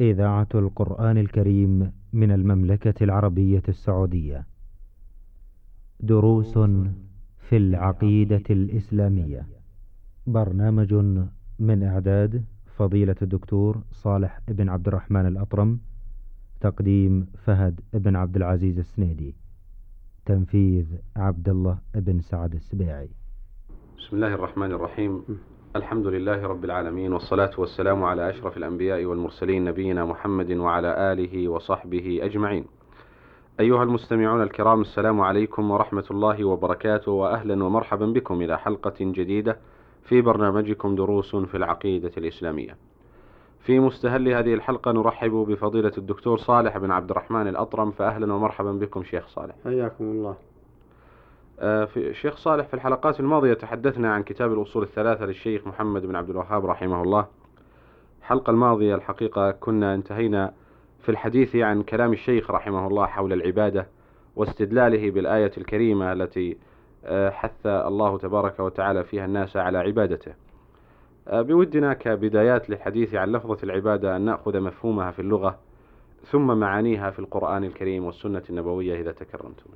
إذاعة القرآن الكريم من المملكة العربية السعودية. دروس في العقيدة الإسلامية. برنامج من إعداد فضيلة الدكتور صالح بن عبد الرحمن الأطرم تقديم فهد بن عبد العزيز السنيدي تنفيذ عبد الله بن سعد السبيعي. بسم الله الرحمن الرحيم. الحمد لله رب العالمين والصلاة والسلام على أشرف الأنبياء والمرسلين نبينا محمد وعلى آله وصحبه أجمعين. أيها المستمعون الكرام السلام عليكم ورحمة الله وبركاته وأهلا ومرحبا بكم إلى حلقة جديدة في برنامجكم دروس في العقيدة الإسلامية. في مستهل هذه الحلقة نرحب بفضيلة الدكتور صالح بن عبد الرحمن الأطرم فأهلا ومرحبا بكم شيخ صالح. حياكم الله. في شيخ صالح في الحلقات الماضية تحدثنا عن كتاب الأصول الثلاثة للشيخ محمد بن عبد الوهاب رحمه الله. الحلقة الماضية الحقيقة كنا انتهينا في الحديث عن كلام الشيخ رحمه الله حول العبادة واستدلاله بالآية الكريمة التي آه، حث الله تبارك وتعالى فيها الناس على عبادته. آه، بودنا كبدايات للحديث عن لفظة العبادة أن نأخذ مفهومها في اللغة ثم معانيها في القرآن الكريم والسنة النبوية إذا تكرمتم.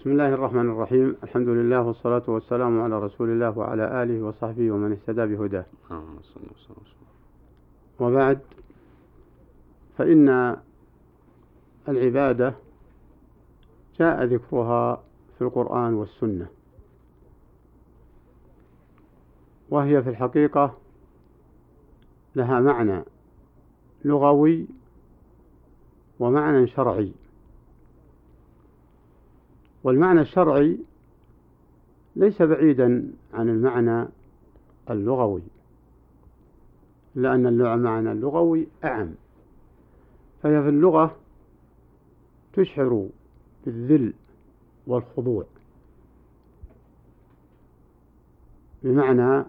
بسم الله الرحمن الرحيم الحمد لله والصلاة والسلام على رسول الله وعلى آله وصحبه ومن اهتدى بهداه. وبعد فإن العبادة جاء ذكرها في القرآن والسنة وهي في الحقيقة لها معنى لغوي ومعنى شرعي والمعنى الشرعي ليس بعيدا عن المعنى اللغوي لأن المعنى اللغوي أعم. فهي في اللغة تشعر بالذل والخضوع. بمعنى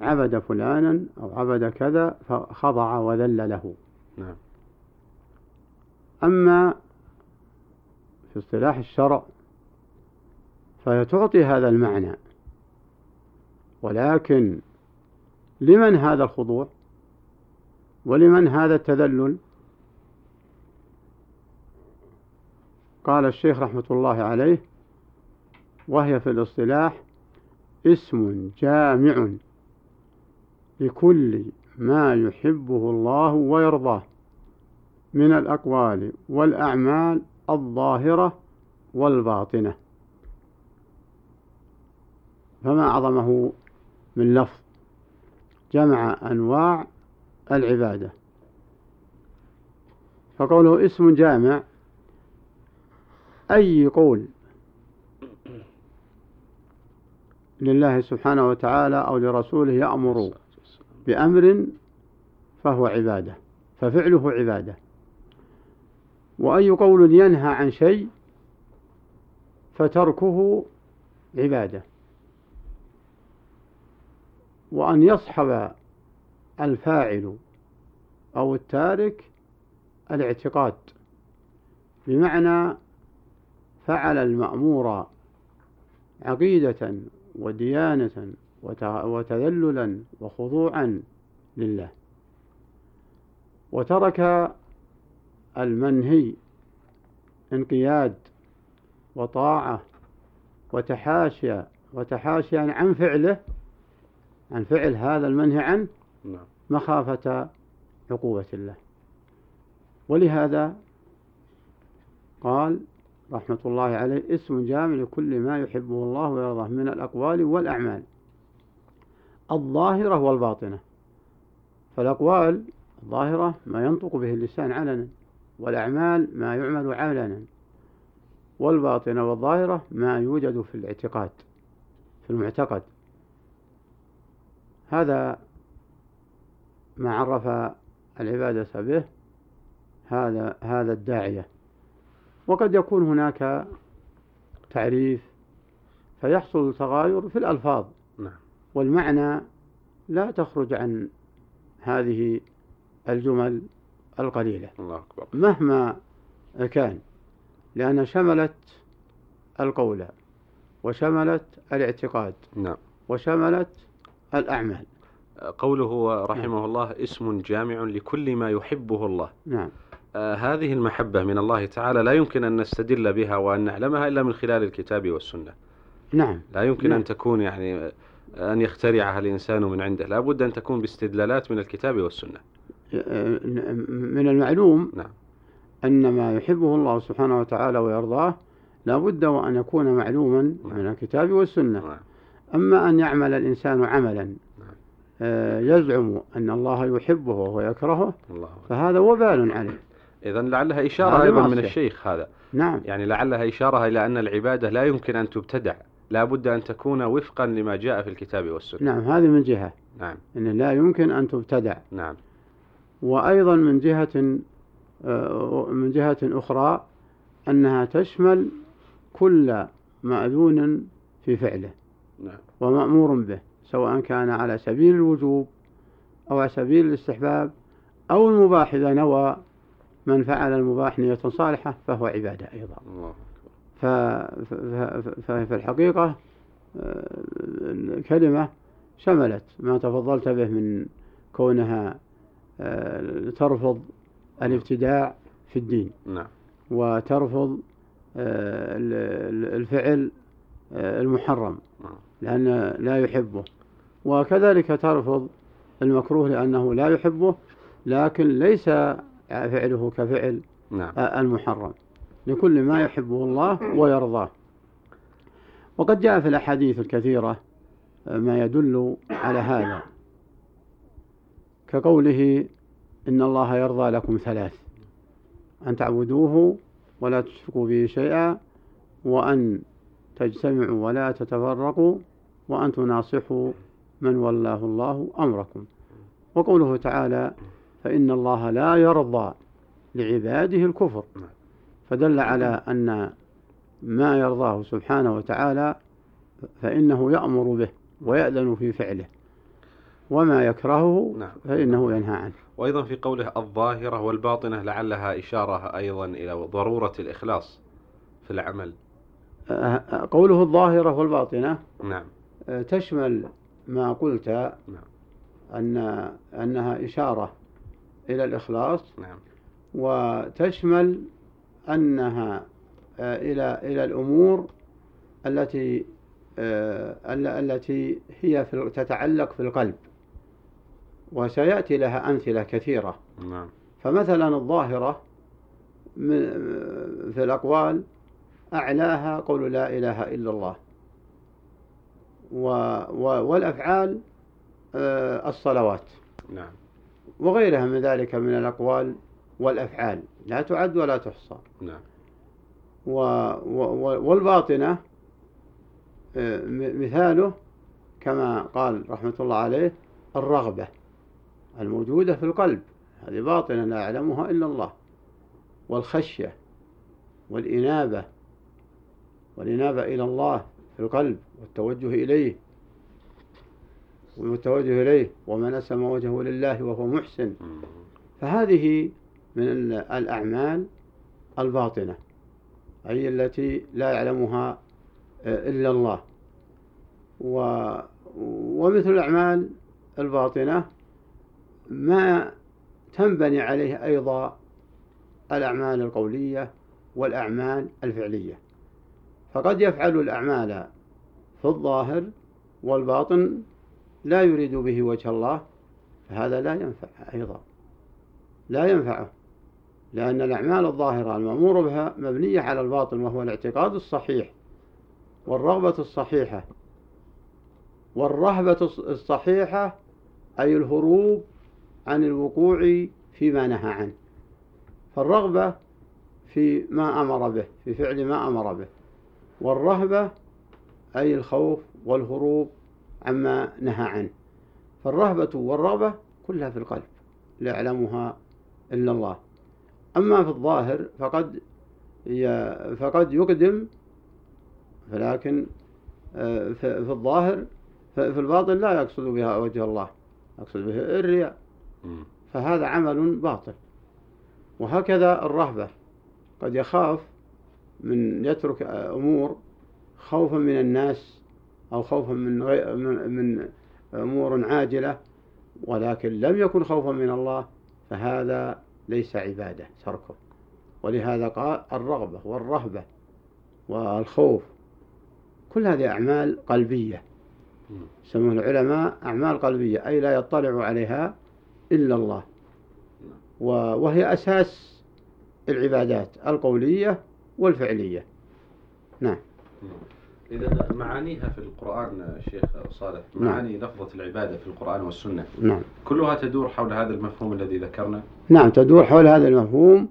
عبد فلانا أو عبد كذا فخضع وذل له. نعم. أما في اصطلاح الشرع فهي تعطي هذا المعنى. ولكن لمن هذا الخضوع؟ ولمن هذا التذلل؟ قال الشيخ رحمة الله عليه وهي في الاصطلاح اسم جامع لكل ما يحبه الله ويرضاه من الأقوال والأعمال الظاهرة والباطنة. فما أعظمه من لفظ جمع أنواع العبادة. فقوله اسم جامع أي قول لله سبحانه وتعالى أو لرسوله يأمر بأمر فهو عبادة ففعله عبادة. وأي قول ينهى عن شيء فتركه عبادة. وأن يصحب الفاعل أو التارك الاعتقاد بمعنى فعل المأمور عقيدة وديانة وتذللا وخضوعا لله. وترك المنهي انقياد وطاعة وتحاشي وتحاشيا عن فعله عن فعل هذا المنهي عنه نعم. مخافة عقوبة الله. ولهذا قال رحمة الله عليه اسم جامع لكل ما يحبه الله ويرضاه من الأقوال والأعمال. الظاهرة والباطنة. فالأقوال الظاهرة ما ينطق به اللسان علنا. والأعمال ما يعمل علنا والباطنة والظاهرة ما يوجد في الاعتقاد في المعتقد. هذا ما عرف العبادة به هذا هذا الداعية. وقد يكون هناك تعريف فيحصل تغاير في الألفاظ. نعم. والمعنى لا تخرج عن هذه الجمل. القليلة. الله أكبر. مهما كان لأن شملت القول وشملت الاعتقاد نعم. وشملت الأعمال. قوله رحمه الله اسم جامع لكل ما يحبه الله. نعم. آه هذه المحبة من الله تعالى لا يمكن أن نستدل بها وأن نعلمها إلا من خلال الكتاب والسنة. نعم. لا يمكن نعم. أن تكون يعني أن يخترعها الإنسان من عنده. لا بد أن تكون باستدلالات من الكتاب والسنة. من المعلوم نعم. أن ما يحبه الله سبحانه وتعالى ويرضاه لا بد وأن يكون معلوما نعم. من الكتاب والسنة نعم. أما أن يعمل الإنسان عملا نعم. آه، يزعم أن الله يحبه وهو يكرهه الله. فهذا وبال عليه إذا لعلها إشارة أيضا من. الشيخ هذا نعم يعني لعلها إشارة إلى أن العبادة لا يمكن أن تبتدع لا بد أن تكون وفقا لما جاء في الكتاب والسنة نعم هذه من جهة نعم أن لا يمكن أن تبتدع نعم وأيضا من جهة آه، من جهة أخرى أنها تشمل كل مأذون في فعله نعم. ومأمور به سواء كان على سبيل الوجوب أو على سبيل الاستحباب أو المباح إذا نوى من فعل المباح نية صالحة فهو عبادة أيضا. ففي الحقيقة آه، الكلمة شملت ما تفضلت به من كونها ترفض الابتداع في الدين. نعم. وترفض آه، ال- ال- الفعل آه، المحرم. نعم. لأن لا يحبه. وكذلك ترفض المكروه لأنه لا يحبه لكن ليس فعله كفعل نعم. المحرم. لكل ما يحبه الله ويرضاه. وقد جاء في الأحاديث الكثيرة ما يدل على هذا. كقوله إن الله يرضى لكم ثلاث أن تعبدوه ولا تشركوا به شيئا وأن تجتمعوا ولا تتفرقوا وأن تناصحوا من ولاه الله أمركم وقوله تعالى فإن الله لا يرضى لعباده الكفر. فدل على أن ما يرضاه سبحانه وتعالى فإنه يأمر به ويأذن في فعله وما يكرهه نعم. فإنه ينهى عنه. وأيضا في قوله الظاهرة والباطنة لعلها إشارة أيضا إلى ضرورة الإخلاص في العمل. أه- قوله الظاهرة والباطنة نعم. أه، تشمل ما قلت نعم. أن أنها إشارة إلى الإخلاص نعم. وتشمل أنها آه، إلى إلى الأمور التي ال- التي هي في تتعلق في القلب. وسيأتي لها أمثلة كثيرة. نعم. فمثلا الظاهرة في الأقوال أعلاها قول لا إله إلا الله. و و والأفعال آه، الصلوات. نعم. وغيرها من ذلك من الأقوال والأفعال. لا تعد ولا تحصى. نعم. و و والباطنة آه، مثاله كما قال رحمة الله عليه الرغبة. الموجودة في القلب. هذه باطنة لا يعلمها إلا الله. والخشية والإنابة والإنابة إلى الله في القلب والتوجه إليه. والتوجه إليه ومن أسلم وجهه لله وهو محسن. فهذه من ال- الأعمال الباطنة أي التي لا يعلمها آه، إلا الله. و ومثل الأعمال الباطنة ما تنبني عليه أيضا الأعمال القولية والأعمال الفعلية. فقد يفعل الأعمال في الظاهر والباطن لا يريد به وجه الله فهذا لا ينفع أيضا. لا ينفعه لأن الأعمال الظاهرة المأمور بها مبنية على الباطن وهو الاعتقاد الصحيح والرغبة الصحيحة. والرهبة الص- الصحيحة أي الهروب عن الوقوع فيما نهى عنه فالرغبة في ما أمر به في فعل ما أمر به والرهبة أي الخوف والهروب عما نهى عنه فالرهبة والرغبة كلها في القلب لا يعلمها إلا الله أما في الظاهر فقد فقد يقدم فلكن آه، في الظاهر في الباطن لا يقصد بها وجه الله يقصد به الرياء. فهذا عمل باطل. وهكذا الرهبة. قد يخاف من يترك أمور خوفا من الناس أو خوفا من غير من أمور عاجلة ولكن لم يكن خوفا من الله فهذا ليس عبادة تركه. ولهذا قال الرغبة والرهبة والخوف كل هذه أعمال قلبية. يسمون العلماء أعمال قلبية أي لا يطلع عليها إلا الله. وهي أساس العبادات القولية والفعلية. نعم. إذا معانيها في القرآن شيخ صالح معاني نعم. لفظة العبادة في القرآن والسنة. نعم. كلها تدور حول هذا المفهوم الذي ذكرنا؟ نعم تدور حول هذا المفهوم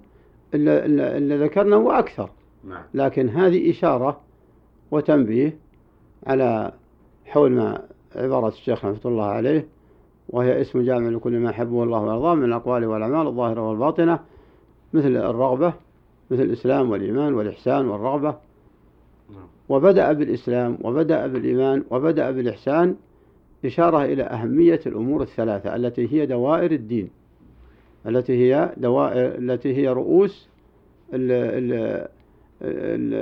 اللي ذكرنا وأكثر نعم. لكن هذه إشارة وتنبيه على حول ما عبارة الشيخ رحمة الله عليه وهي اسم جامع لكل ما يحبه الله ويرضاه من الأقوال والأعمال الظاهرة والباطنة مثل الرغبة مثل الإسلام والإيمان والإحسان والرغبة. نعم. وبدأ بالإسلام وبدأ بالإيمان وبدأ بالإحسان إشارة إلى أهمية الأمور الثلاثة التي هي دوائر الدين التي هي دوائر التي هي رؤوس ال ال ال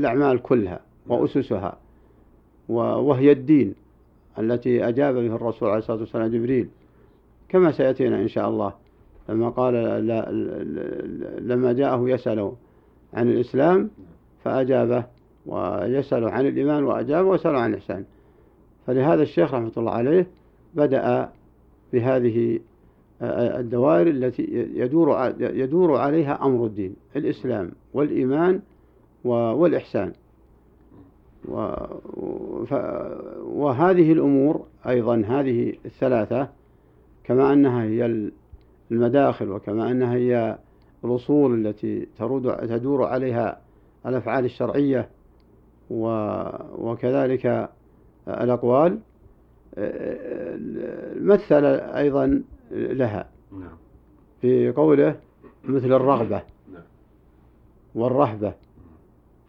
الأعمال كلها وأسسها وهي الدين. التي أجاب به الرسول عليه الصلاة والسلام جبريل. كما سيأتينا إن شاء الله لما قال لما جاءه يسأله عن الإسلام فأجابه ويسأل عن الإيمان وأجابه ويسأل عن الإحسان. فلهذا الشيخ رحمة الله عليه بدأ بهذه الدوائر التي يدور يدور عليها أمر الدين الإسلام والإيمان والإحسان. وهذه الأمور أيضا هذه الثلاثة كما أنها هي المداخل وكما أنها هي الأصول التي ترود تدور عليها الأفعال الشرعية وكذلك الأقوال مثل أيضا لها نعم. في قوله مثل الرغبة نعم. والرهبة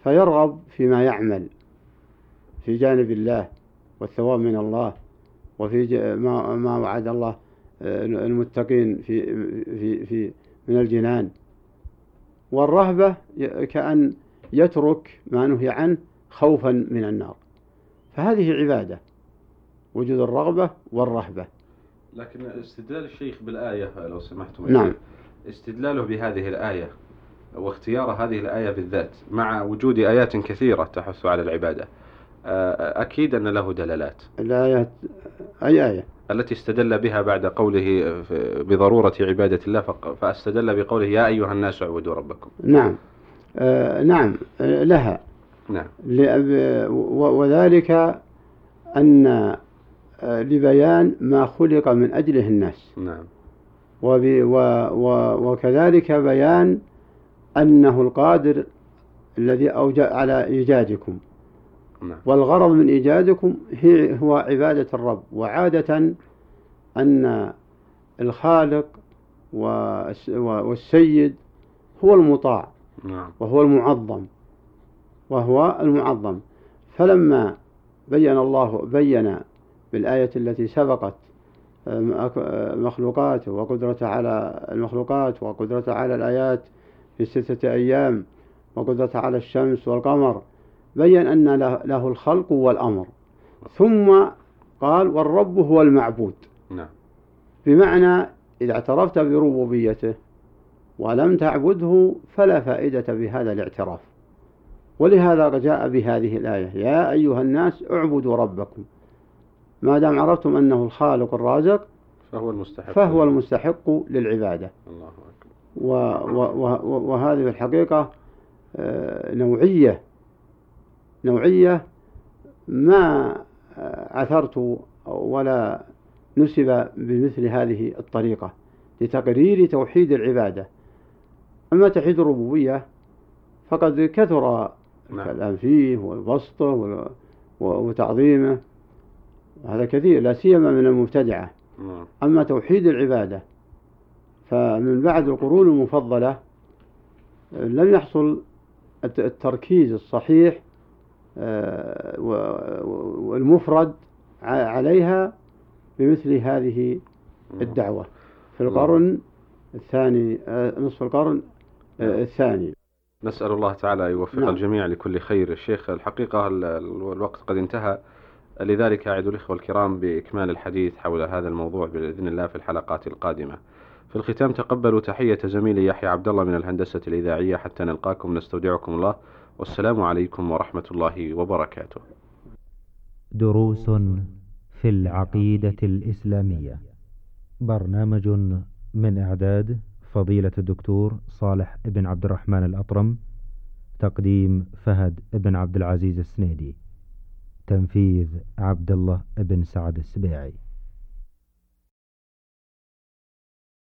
فيرغب فيما يعمل في جانب الله والثواب من الله وفي ما ما وعد الله آه، المتقين في في في من الجنان. والرهبة كأن يترك ما نهي عنه خوفا من النار. فهذه عبادة وجود الرغبة والرهبة. لكن استدلال الشيخ بالآية لو سمحتم. نعم. استدلاله بهذه الآية واختيار هذه الآية بالذات مع وجود آيات كثيرة تحث على العبادة. أكيد أن له دلالات. الآية أي آية؟ التي استدل بها بعد قوله بضرورة عبادة الله فاستدل بقوله يا أيها الناس اعبدوا ربكم. نعم. آه نعم. آه لها. نعم. وذلك أن آه، لبيان ما خلق من أجله الناس. نعم. وكذلك بيان أنه القادر الذي أوجد على إيجادكم. والغرض من إيجادكم هي هو عبادة الرب وعادة أن الخالق والسيد هو المطاع نعم. وهو المعظم وهو المعظم فلما بين الله بين بالآية التي سبقت مخلوقاته وقدرته على المخلوقات وقدرته على الآيات في ستة أيام وقدرته على الشمس والقمر بين أن له الخلق والأمر. ثم قال والرب هو المعبود. نعم. بمعنى إذا اعترفت بربوبيته ولم تعبده فلا فائدة بهذا الاعتراف. ولهذا جاء بهذه الآية يا أيها الناس اعبدوا ربكم. ما دام عرفتم أنه الخالق الرازق فهو المستحق. فهو المستحق للعبادة. الله أكبر. وهذه الحقيقة آه، نوعية نوعية ما عثرت ولا نسب بمثل هذه الطريقة لتقرير توحيد العبادة أما توحيد الربوبية فقد كثر نعم. الكلام فيه وبسطه وتعظيمه هذا كثير لا سيما من المبتدعة نعم. أما توحيد العبادة فمن بعد القرون المفضلة لم يحصل التركيز الصحيح آه، والمفرد عليها بمثل هذه الدعوة. في القرن الثاني آه، نصف القرن آه، نعم. الثاني. نسأل الله تعالى يوفق نعم. الجميع لكل خير. الشيخ الحقيقة الوقت قد انتهى. لذلك أعد الإخوة الكرام بإكمال الحديث حول هذا الموضوع بإذن الله في الحلقات القادمة. في الختام تقبلوا تحية زميلي يحيى عبد الله من الهندسة الإذاعية حتى نلقاكم. نستودعكم الله. والسلام عليكم ورحمة الله وبركاته. دروس في العقيدة الإسلامية. برنامج من إعداد فضيلة الدكتور صالح بن عبد الرحمن الأطرم. تقديم فهد بن عبد العزيز السنيدي. تنفيذ عبد الله بن سعد السبيعي.